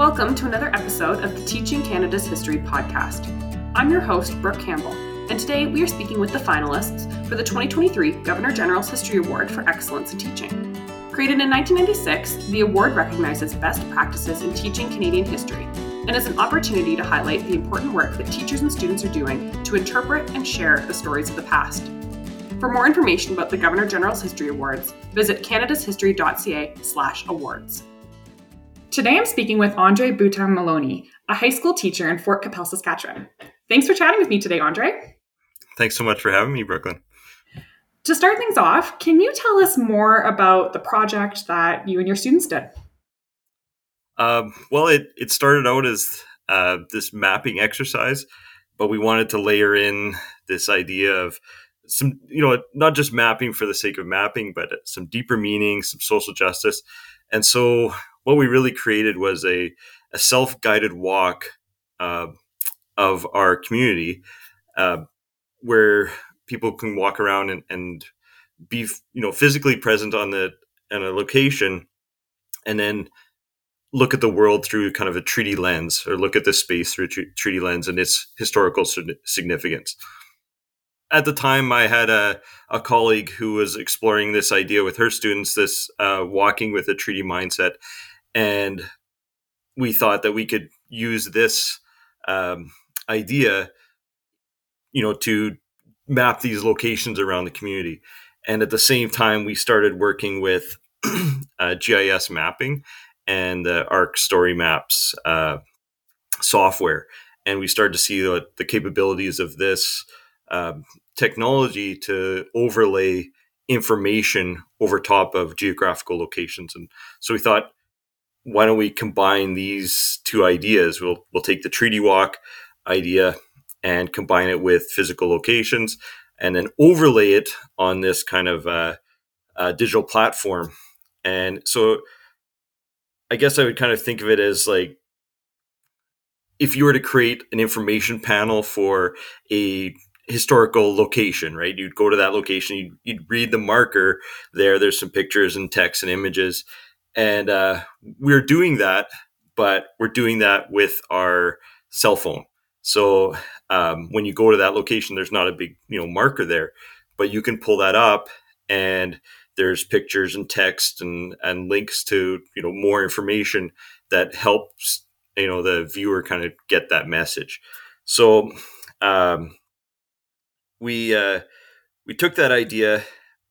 Welcome to another episode of the Teaching Canada's History podcast. I'm your host, Brooke Campbell, and today we are speaking with the finalists for the 2023 Governor General's History Award for Excellence in Teaching. Created in 1996, the award recognizes best practices in teaching Canadian history and is an opportunity to highlight the important work that teachers and students are doing to interpret and share the stories of the past. For more information about the Governor General's History Awards, visit canadashistory.ca/awards. Today I'm speaking with Andre Boutin Maloney, a high school teacher in Fort Qu'Appelle, Saskatchewan. Thanks for chatting with me today, Andre. Thanks so much for having me, Brooklyn. To start things off, can you tell us more about the project that you and your students did? Um, well, it, it started out as uh, this mapping exercise, but we wanted to layer in this idea of some, you know, not just mapping for the sake of mapping, but some deeper meaning, some social justice. And so what we really created was a, a self-guided walk uh, of our community uh, where people can walk around and, and be you know physically present on the on a location and then look at the world through kind of a treaty lens or look at the space through a treaty lens and its historical significance. At the time i had a, a colleague who was exploring this idea with her students this uh, walking with a treaty mindset and we thought that we could use this um, idea you know to map these locations around the community. And at the same time we started working with uh, gis mapping and the arc story maps uh, software. And we started to see the, the capabilities of this um, technology to overlay information over top of geographical locations. And so we thought why don't we combine these two ideas? We'll we'll take the treaty walk idea and combine it with physical locations, and then overlay it on this kind of uh, uh, digital platform. And so, I guess I would kind of think of it as like if you were to create an information panel for a historical location, right? You'd go to that location, you'd, you'd read the marker there. There's some pictures and text and images and uh, we're doing that, but we're doing that with our cell phone. So um, when you go to that location, there's not a big you know marker there, but you can pull that up, and there's pictures and text and and links to you know more information that helps you know the viewer kind of get that message. So um, we uh, we took that idea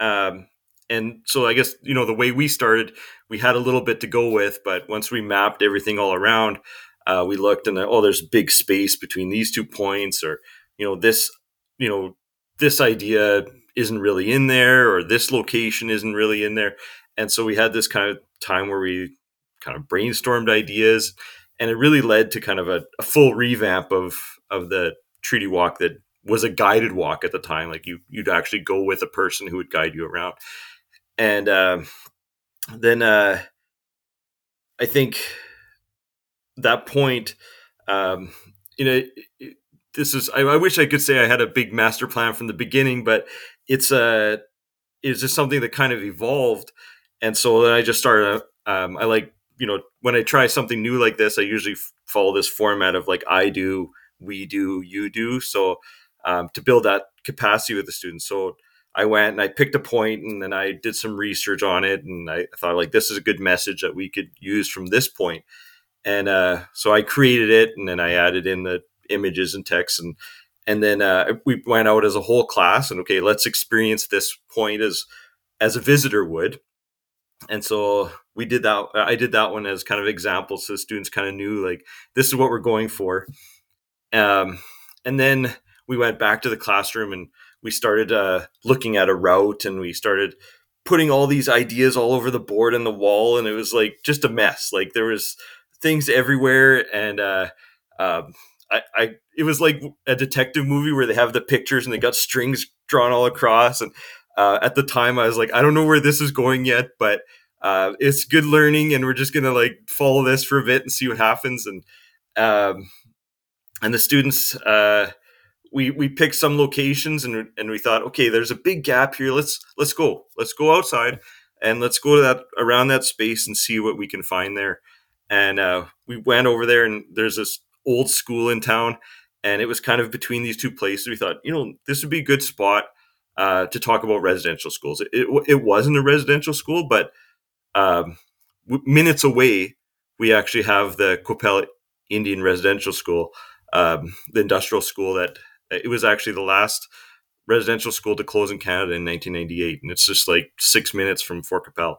um, and so I guess you know the way we started, we had a little bit to go with, but once we mapped everything all around, uh, we looked and oh, there's big space between these two points, or you know this, you know this idea isn't really in there, or this location isn't really in there, and so we had this kind of time where we kind of brainstormed ideas, and it really led to kind of a, a full revamp of of the treaty walk that was a guided walk at the time. Like you, you'd actually go with a person who would guide you around and uh, then uh, I think that point, um, you know, this is. I, I, wish I could say I had a big master plan from the beginning, but it's a. Uh, it's just something that kind of evolved, and so then I just started. Um, I like you know when I try something new like this, I usually follow this format of like I do, we do, you do. So um, to build that capacity with the students. So I went and I picked a point and then I did some research on it and I thought like this is a good message that we could use from this point. And uh, so I created it and then I added in the images and text and and then uh, we went out as a whole class and okay, let's experience this point as as a visitor would. And so we did that. I did that one as kind of examples, so students kind of knew like this is what we're going for. Um, and then we went back to the classroom and we started uh, looking at a route and we started putting all these ideas all over the board and the wall and it was like just a mess. Like there was things everywhere and uh, um, I, I it was like a detective movie where they have the pictures and they got strings drawn all across and uh, at the time i was like i don't know where this is going yet but uh, it's good learning and we're just gonna like follow this for a bit and see what happens. And um, and the students uh, we we picked some locations and and we thought, okay, there's a big gap here. Let's let's go. Let's go outside and let's go to that around that space and see what we can find there. and uh, we went over there, and there's this old school in town, and it was kind of between these two places. We thought, you know, this would be a good spot uh, to talk about residential schools. It, it, it wasn't a residential school, but um, minutes away, we actually have the Qu'Appelle Indian Residential School, um, the industrial school that it was actually the last residential school to close in Canada in 1998, and it's just like six minutes from Fort Qu'Appelle.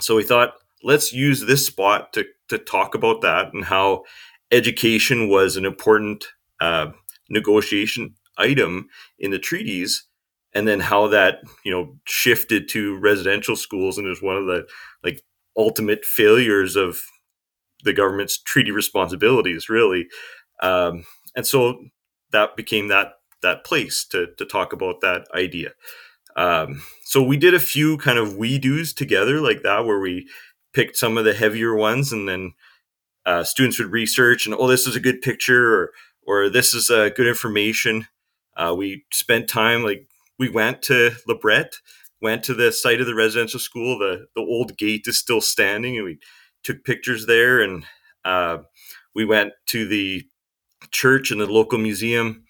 So we thought, let's use this spot to to talk about that and how education was an important uh, negotiation item in the treaties, and then how that you know shifted to residential schools and is one of the like ultimate failures of the government's treaty responsibilities, really. Um, and so that became that that place to to talk about that idea. Um, so we did a few kind of we do's together like that, where we picked some of the heavier ones, and then uh, students would research and oh, this is a good picture, or or this is uh, good information. Uh, we spent time like we went to Lebret, went to the site of the residential school. The the old gate is still standing, and we took pictures there, and uh, we went to the church and the local museum.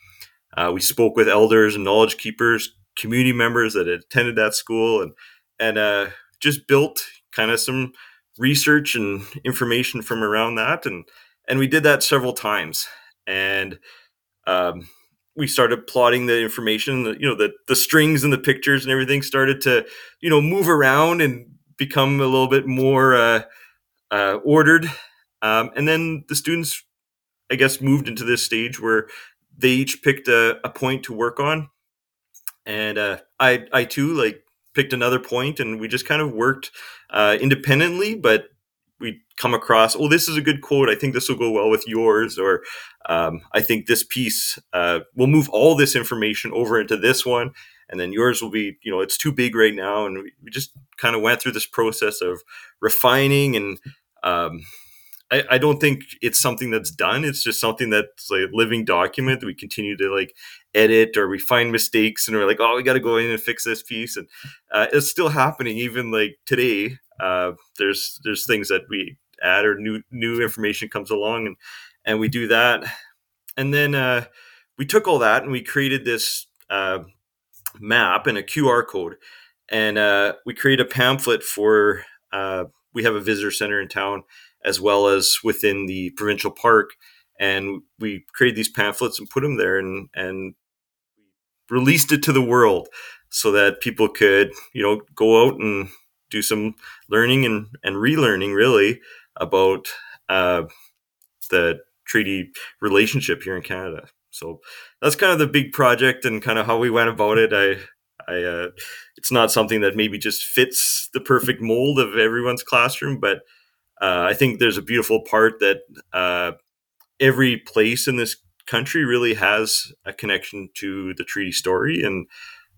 Uh, we spoke with elders and knowledge keepers, community members that had attended that school, and and uh, just built kind of some research and information from around that, and and we did that several times, and um, we started plotting the information. You know, the the strings and the pictures and everything started to you know move around and become a little bit more uh, uh, ordered, um, and then the students, I guess, moved into this stage where they each picked a, a point to work on, and uh, I I too like picked another point, and we just kind of worked uh, independently, but we come across, oh, this is a good quote. I think this will go well with yours, or um, I think this piece uh, will move all this information over into this one, and then yours will be, you know, it's too big right now, and we, just kind of went through this process of refining and um, I, I don't think it's something that's done. It's just something that's like a living document that we continue to like edit or we find mistakes and we're like, oh, we got to go in and fix this piece. And uh, it's still happening even like today. Uh, there's there's things that we add or new new information comes along and and we do that. And then uh, we took all that and we created this uh, map and a QR code, and uh, we created a pamphlet for. Uh, we have a visitor center in town as well as within the provincial park. And we created these pamphlets and put them there and, and released it to the world so that people could, you know, go out and do some learning and, and relearning really about uh, the treaty relationship here in Canada. So that's kind of the big project and kind of how we went about it. I, I, uh, it's not something that maybe just fits the perfect mold of everyone's classroom, but uh, I think there's a beautiful part that uh, every place in this country really has a connection to the treaty story, and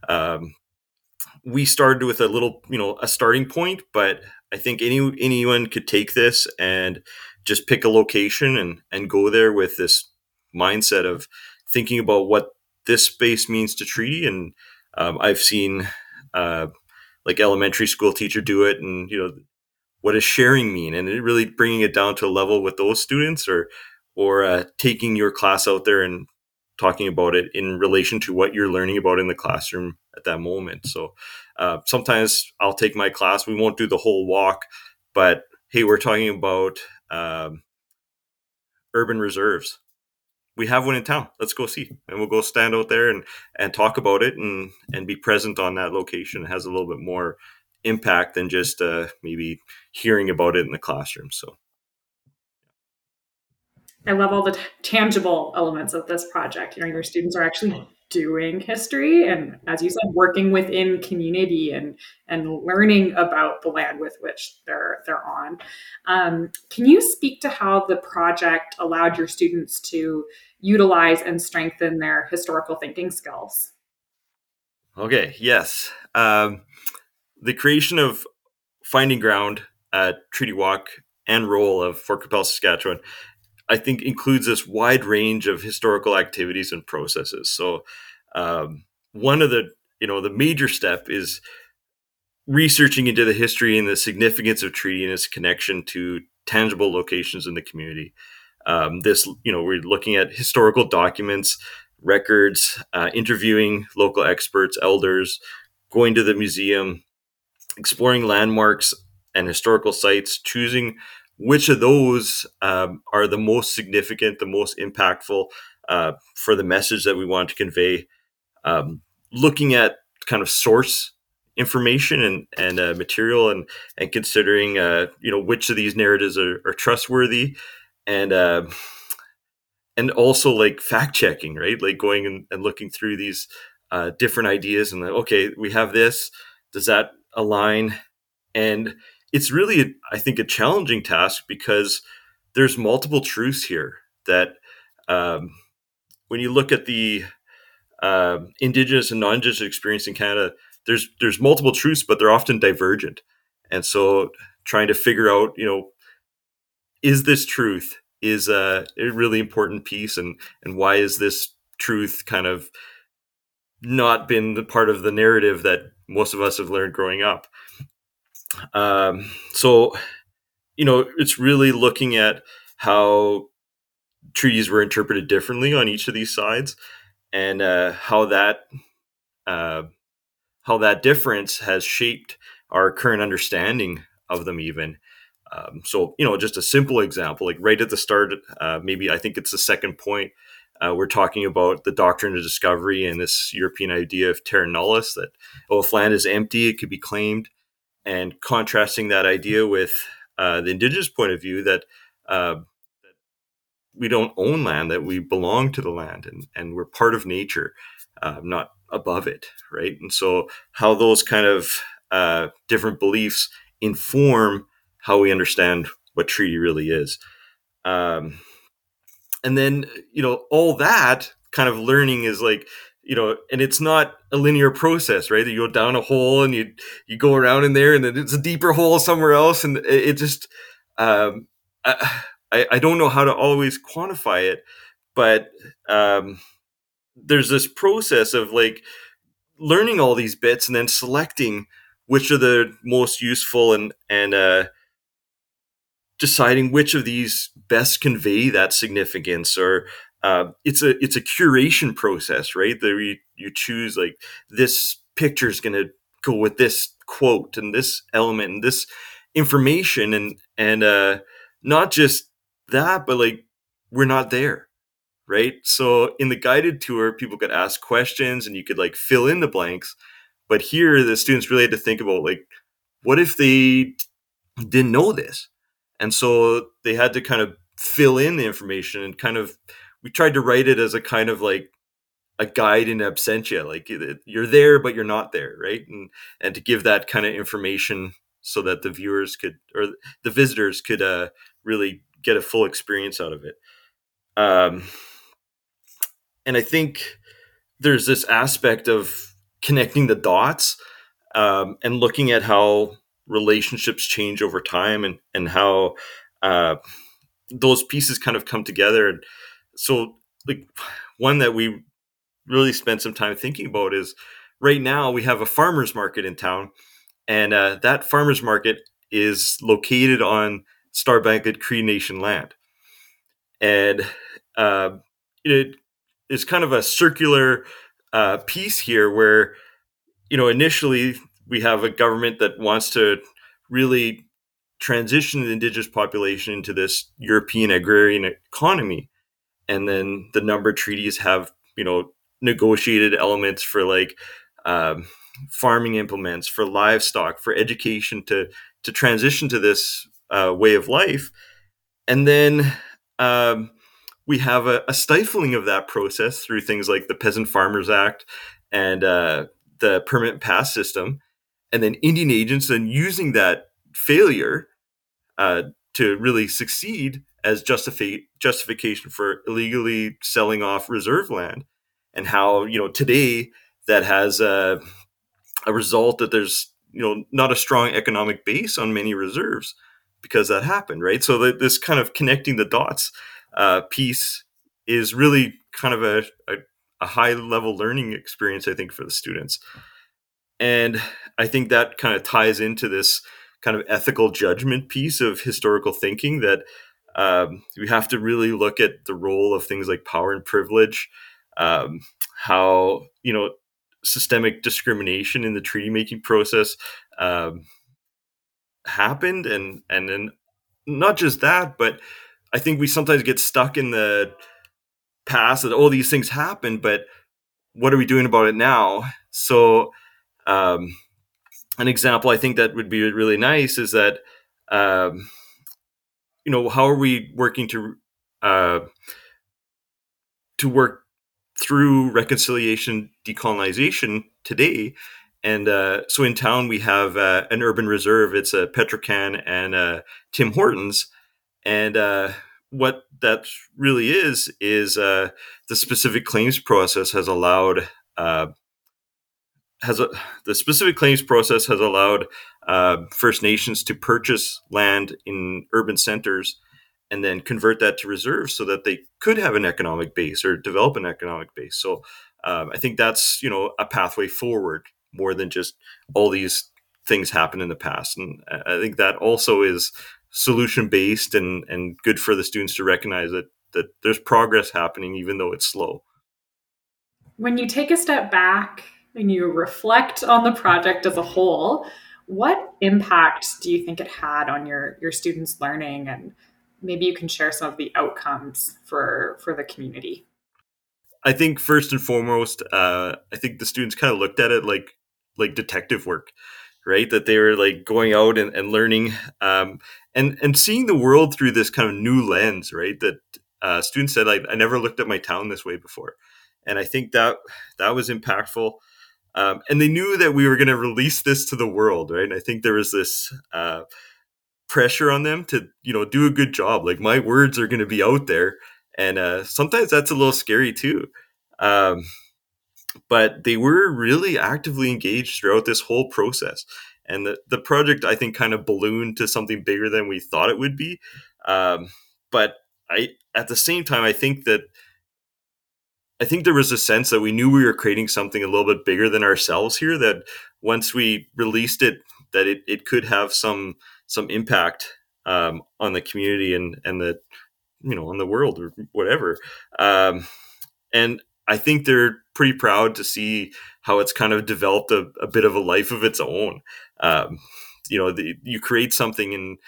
um, we started with a little, you know, a starting point. But I think any anyone could take this and just pick a location and and go there with this mindset of thinking about what this space means to treaty. And um, I've seen uh, like elementary school teacher do it, and you know what does sharing mean? And really bringing it down to a level with those students or or uh, taking your class out there and talking about it in relation to what you're learning about in the classroom at that moment. So uh, sometimes i'll take my class we won't do the whole walk but hey we're talking about um, urban reserves. We have one in town. Let's go see. And we'll go stand out there and and talk about it and and be present on that location. It has a little bit more impact than just uh, maybe hearing about it in the classroom. So. I love all the t- tangible elements of this project. You know, your students are actually doing history and as you said working within community and and learning about the land with which they're they're on um, can you speak to how the project allowed your students to utilize and strengthen their historical thinking skills okay yes um, the creation of Finding Ground at Treaty Walk and Roll of Fort Qu'Appelle, Saskatchewan, I think includes this wide range of historical activities and processes. So, um, one of the you know the major step is researching into the history and the significance of treaty and its connection to tangible locations in the community. Um, this, you know, we're looking at historical documents, records, uh, interviewing local experts, elders, going to the museum, exploring landmarks and historical sites, choosing which of those um, are the most significant, the most impactful uh, for the message that we want to convey. Um, looking at kind of source information and and uh, material and and considering uh, you know which of these narratives are, are trustworthy and uh, and also like fact checking right like going and, and looking through these uh, different ideas and like okay we have this does that align and it's really i think a challenging task because there's multiple truths here that um, when you look at the uh, indigenous and non-indigenous experience in canada there's there's multiple truths, but they're often divergent. And so trying to figure out, you know, is this truth is a, a really important piece and and why is this truth kind of not been the part of the narrative that most of us have learned growing up. Um, so, you know, it's really looking at how treaties were interpreted differently on each of these sides and uh, how that uh, how that difference has shaped our current understanding of them even um, so you know just a simple example like right at the start uh, maybe i think it's the second point uh, we're talking about the doctrine of discovery and this european idea of terra nullius that oh if land is empty it could be claimed and contrasting that idea with uh, the indigenous point of view that uh, we don't own land that we belong to the land and, and we're part of nature uh, not above it, right? And so, how those kind of uh, different beliefs inform how we understand what treaty really is. Um, and then, you know, all that kind of learning is like, you know, and it's not a linear process, right? You go down a hole and you you go around in there, and then it's a deeper hole somewhere else, and it, just, um, I, I don't know how to always quantify it, but um, there's this process of like learning all these bits and then selecting which are the most useful and and uh, deciding which of these best convey that significance or uh, it's a it's a curation process right that you, you choose like this picture is going to go with this quote and this element and this information and and uh not just that but like we're not there right? So in the guided tour, people could ask questions and you could like fill in the blanks. But here, the students really had to think about like, what if they didn't know this? And so they had to kind of fill in the information and kind of, we tried to write it as a kind of like a guide in absentia, like you're there, but you're not there, right? And, and to give that kind of information so that the viewers could, or the visitors could uh, really get a full experience out of it. Um, and I think there's this aspect of connecting the dots um, and looking at how relationships change over time and and how uh, those pieces kind of come together. And so, like one that we really spent some time thinking about is right now we have a farmers market in town, and uh, that farmers market is located on Star Blanket Cree Nation land, and uh, it is kind of a circular uh, piece here where you know initially we have a government that wants to really transition the indigenous population into this European agrarian economy, and then the number of treaties have you know negotiated elements for like um, farming implements, for livestock, for education to to transition to this uh, way of life, and then um, we have a, a, stifling of that process through things like the Peasant Farmers Act and uh, the permit pass system, and then Indian agents then using that failure uh, to really succeed as justifi- justification for illegally selling off reserve land, and how you know today that has a, a result that there's you know not a strong economic base on many reserves because that happened, right? So that this kind of connecting the dots uh, piece is really kind of a, a, a high level learning experience, I think, for the students. And I think that kind of ties into this kind of ethical judgment piece of historical thinking that um, we have to really look at the role of things like power and privilege, um, how you know systemic discrimination in the treaty making process um, happened, and and then not just that, but I think we sometimes get stuck in the past that all oh, these things happened, but what are we doing about it now? So, um, an example I think that would be really nice is that um, you know how are we working to uh, to work through reconciliation decolonization today? And uh, so in town we have uh, an urban reserve. It's a petro-can and uh, tim hortons. And uh, what that really is is uh, the specific claims process has allowed uh, has a, the specific claims process has allowed uh, First Nations to purchase land in urban centers and then convert that to reserves so that they could have an economic base or develop an economic base. So um, I think that's you know a pathway forward more than just all these things happen in the past, and I think that also is solution based and and good for the students to recognize that that there's progress happening even though it's slow. When you take a step back and you reflect on the project as a whole, what impact do you think it had on your your students' learning and maybe you can share some of the outcomes for for the community? I think first and foremost, uh, I think the students kind of looked at it like like detective work, right? That they were like going out and, and learning um, and and seeing the world through this kind of new lens, right? That uh, students said, I, I never looked at my town this way before, and I think that that was impactful. Um, and they knew that we were going to release this to the world, right? And I think there was this uh, pressure on them to, you know, do a good job. Like my words are going to be out there, and uh, sometimes that's a little scary too. Um, but they were really actively engaged throughout this whole process, and the the project I think kind of ballooned to something bigger than we thought it would be. Um, but I, at the same time, I think that I think there was a sense that we knew we were creating something a little bit bigger than ourselves here. That once we released it, that it, it could have some some impact um, on the community and and the you know on the world or whatever. Um, and I think they're pretty proud to see how it's kind of developed a, a bit of a life of its own. Um, you know, the, you create something and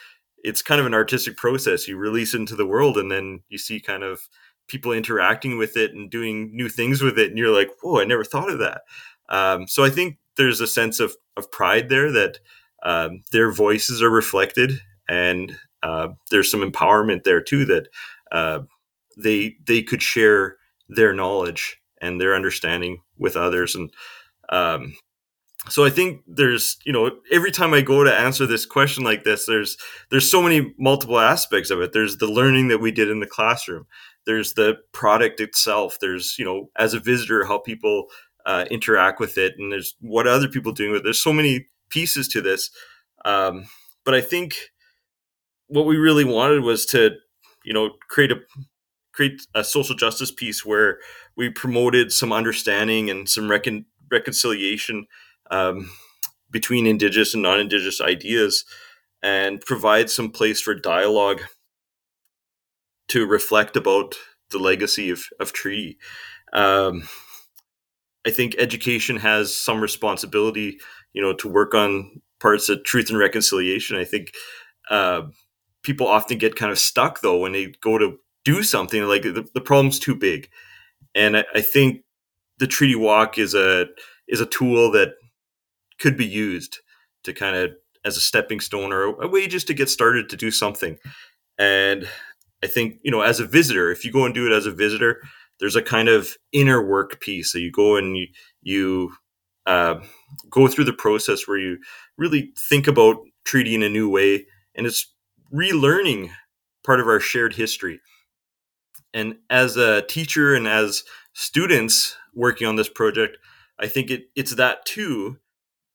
it's kind of an artistic process. You release into the world, and then you see kind of people interacting with it and doing new things with it and you're like whoa i never thought of that. Um, so i think there's a sense of, of pride there that um, their voices are reflected and uh, there's some empowerment there too that uh, they they could share their knowledge and their understanding with others. And um, so i think there's you know every time i go to answer this question like this there's there's so many multiple aspects of it. There's the learning that we did in the classroom there's the product itself there's you know as a visitor how people uh, interact with it and there's what other people doing with it. There's so many pieces to this um, but i think what we really wanted was to you know create a create a social justice piece where we promoted some understanding and some recon- reconciliation um, between indigenous and non-indigenous ideas and provide some place for dialogue to reflect about the legacy of, of treaty. Um, I think education has some responsibility, you know, to work on parts of truth and reconciliation. I think uh, people often get kind of stuck though when they go to do something like the, the problem's too big, and I, I think the treaty walk is a is a tool that could be used to kind of as a stepping stone or a way just to get started to do something. And I think, you know, as a visitor, if you go and do it as a visitor, there's a kind of inner work piece. So you go and you, you uh, go through the process where you really think about treaty in a new way. And it's relearning part of our shared history. And as a teacher and as students working on this project, I think it, it's that too,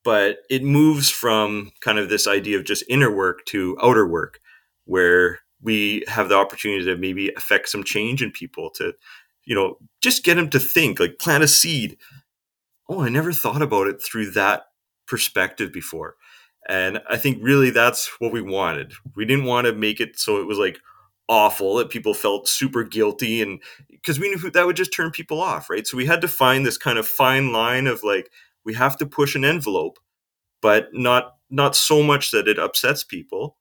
but it moves from kind of this idea of just inner work to outer work, where we have the opportunity to maybe affect some change in people to you know just get them to think like plant a seed oh i never thought about it through that perspective before. And I think really that's what we wanted. We didn't want to make it so it was like awful that people felt super guilty and because we knew that would just turn people off, right? So we had to find this kind of fine line of like we have to push an envelope, but not not so much that it upsets people,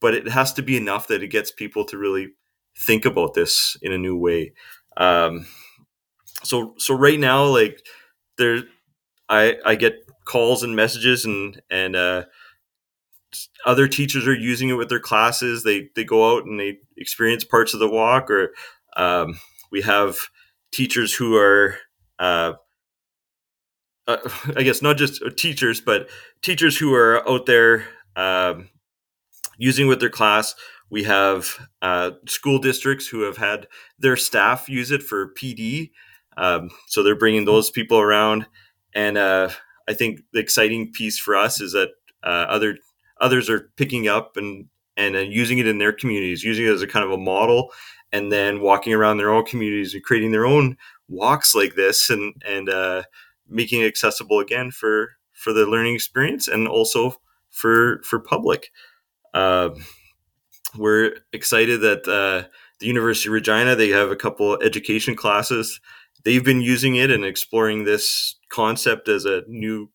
but it has to be enough that it gets people to really think about this in a new way. Um, so so right now, like there, I I get calls and messages and and uh, other teachers are using it with their classes. They they go out and they experience parts of the walk, or um, we have teachers who are. Uh, uh, I guess not just teachers, but teachers who are out there um, using with their class. We have uh, school districts who have had their staff use it for PD, um, so they're bringing those people around. And uh, I think the exciting piece for us is that uh, other others are picking up and and uh, using it in their communities, using it as a kind of a model, and then walking around their own communities and creating their own walks like this, and and uh, making it accessible again for for the learning experience and also for for public. Uh, we're excited that uh, the University of Regina they have a couple education classes. They've been using it and exploring this concept as a new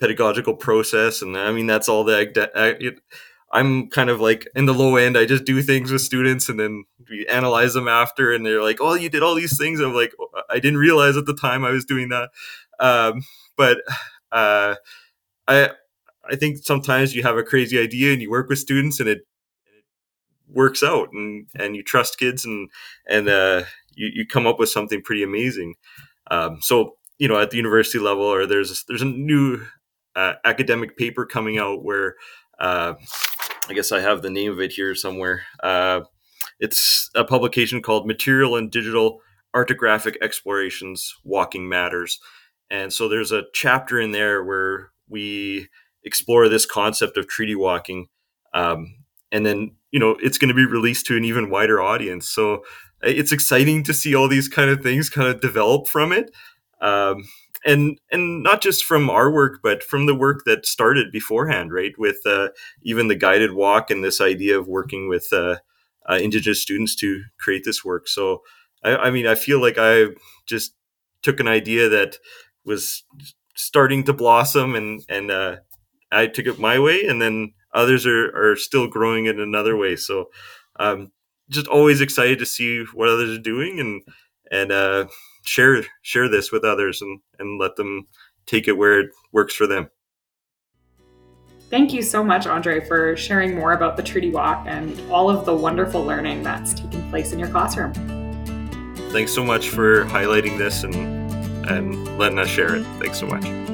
pedagogical process, and I mean that's all that. I'm kind of like in the low end. I just do things with students, and then we analyze them after, and they're like, "Oh, you did all these things." I'm like, I didn't realize at the time I was doing that. Um, but uh, I I think sometimes you have a crazy idea and you work with students, and it, it works out, and and you trust kids, and and uh, you you come up with something pretty amazing. Um, so you know, at the university level, or there's there's a new uh, academic paper coming out where uh, I guess I have the name of it here somewhere. Uh, it's a publication called Material and Digital Artographic Explorations Walking Matters. And so there's a chapter in there where we explore this concept of treaty walking. Um, and then, you know, it's going to be released to an even wider audience. So uh, it's exciting to see all these kind of things kind of develop from it. Um, and and not just from our work, but from the work that started beforehand, right? With uh, even the guided walk and this idea of working with uh, uh, Indigenous students to create this work. So, I, I, mean, I feel like I just took an idea that was starting to blossom, and and uh, I took it my way, and then others are are still growing it another way. So, um, just always excited to see what others are doing, and and uh, share share this with others and and let them take it where it works for them. Thank you so much, Andre, for sharing more about the Treaty Walk and all of the wonderful learning that's taking place in your classroom. Thanks so much for highlighting this and and letting us share it. Thanks so much.